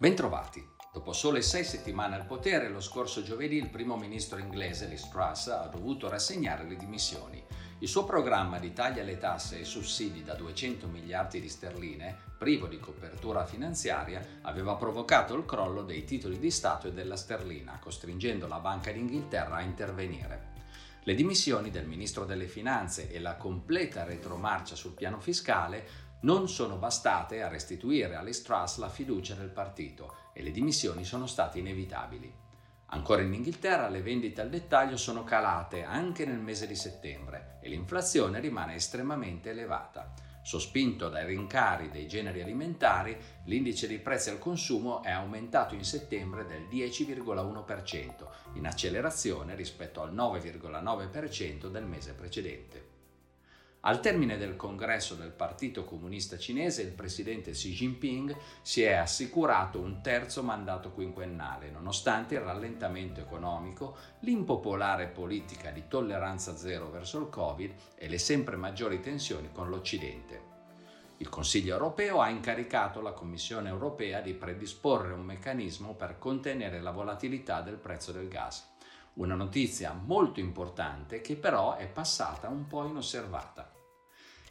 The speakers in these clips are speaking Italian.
Bentrovati. Dopo sole sei settimane al potere, lo scorso giovedì il primo ministro inglese Liz Truss ha dovuto rassegnare le dimissioni. Il suo programma di taglia alle tasse e sussidi da 200 miliardi di sterline, privo di copertura finanziaria, aveva provocato il crollo dei titoli di Stato e della sterlina, costringendo la Banca d'Inghilterra a intervenire. Le dimissioni del ministro delle Finanze e la completa retromarcia sul piano fiscale non sono bastate a restituire a Liz Truss la fiducia del partito e le dimissioni sono state inevitabili. Ancora in Inghilterra le vendite al dettaglio sono calate anche nel mese di settembre e l'inflazione rimane estremamente elevata. Sospinto dai rincari dei generi alimentari, l'indice dei prezzi al consumo è aumentato in settembre del 10,1%, in accelerazione rispetto al 9,9% del mese precedente. Al termine del congresso del Partito Comunista Cinese, il presidente Xi Jinping si è assicurato un terzo mandato quinquennale, nonostante il rallentamento economico, l'impopolare politica di tolleranza zero verso il Covid e le sempre maggiori tensioni con l'Occidente. Il Consiglio europeo ha incaricato la Commissione europea di predisporre un meccanismo per contenere la volatilità del prezzo del gas. Una notizia molto importante che però è passata un po' inosservata.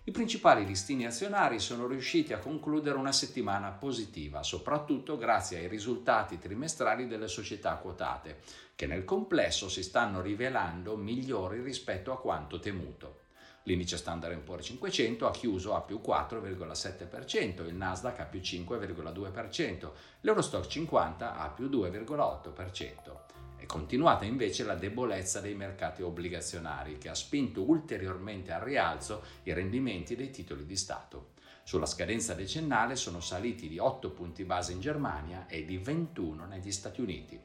I principali listini azionari sono riusciti a concludere una settimana positiva, soprattutto grazie ai risultati trimestrali delle società quotate, che nel complesso si stanno rivelando migliori rispetto a quanto temuto. L'indice Standard Poor's 500 ha chiuso a più 4,7%, il Nasdaq a più 5,2%, l'Eurostock 50 a più 2,8%. È continuata invece la debolezza dei mercati obbligazionari che ha spinto ulteriormente al rialzo i rendimenti dei titoli di Stato. Sulla scadenza decennale sono saliti di 8 punti base in Germania e di 21 negli Stati Uniti.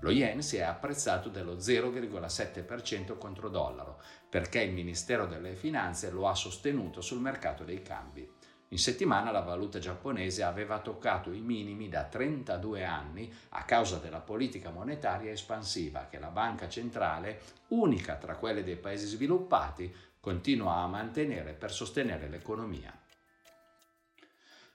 Lo yen si è apprezzato dello 0,7% contro dollaro perché il Ministero delle Finanze lo ha sostenuto sul mercato dei cambi. In settimana la valuta giapponese aveva toccato i minimi da 32 anni a causa della politica monetaria espansiva che la banca centrale, unica tra quelle dei paesi sviluppati, continua a mantenere per sostenere l'economia.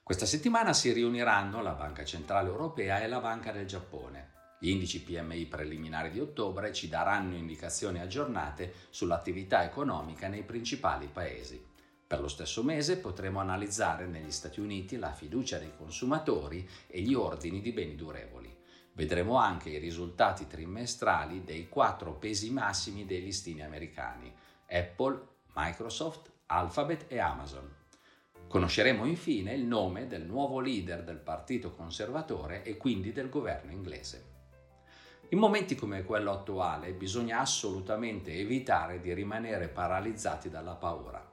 Questa settimana si riuniranno la Banca Centrale Europea e la Banca del Giappone. Gli indici PMI preliminari di ottobre ci daranno indicazioni aggiornate sull'attività economica nei principali paesi. Per lo stesso mese potremo analizzare negli Stati Uniti la fiducia dei consumatori e gli ordini di beni durevoli. Vedremo anche i risultati trimestrali dei quattro pesi massimi dei listini americani, Apple, Microsoft, Alphabet e Amazon. Conosceremo infine il nome del nuovo leader del Partito Conservatore e quindi del governo inglese. In momenti come quello attuale bisogna assolutamente evitare di rimanere paralizzati dalla paura.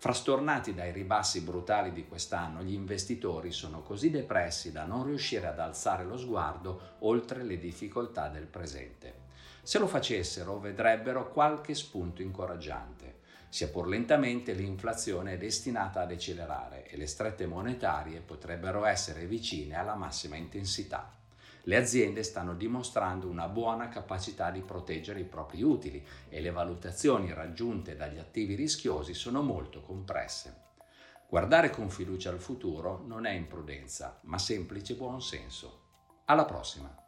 Frastornati dai ribassi brutali di quest'anno, gli investitori sono così depressi da non riuscire ad alzare lo sguardo oltre le difficoltà del presente. Se lo facessero vedrebbero qualche spunto incoraggiante. Sia pur lentamente l'inflazione è destinata ad accelerare e le strette monetarie potrebbero essere vicine alla massima intensità le aziende stanno dimostrando una buona capacità di proteggere i propri utili e le valutazioni raggiunte dagli attivi rischiosi sono molto compresse. Guardare con fiducia al futuro non è imprudenza, ma semplice buonsenso. Alla prossima!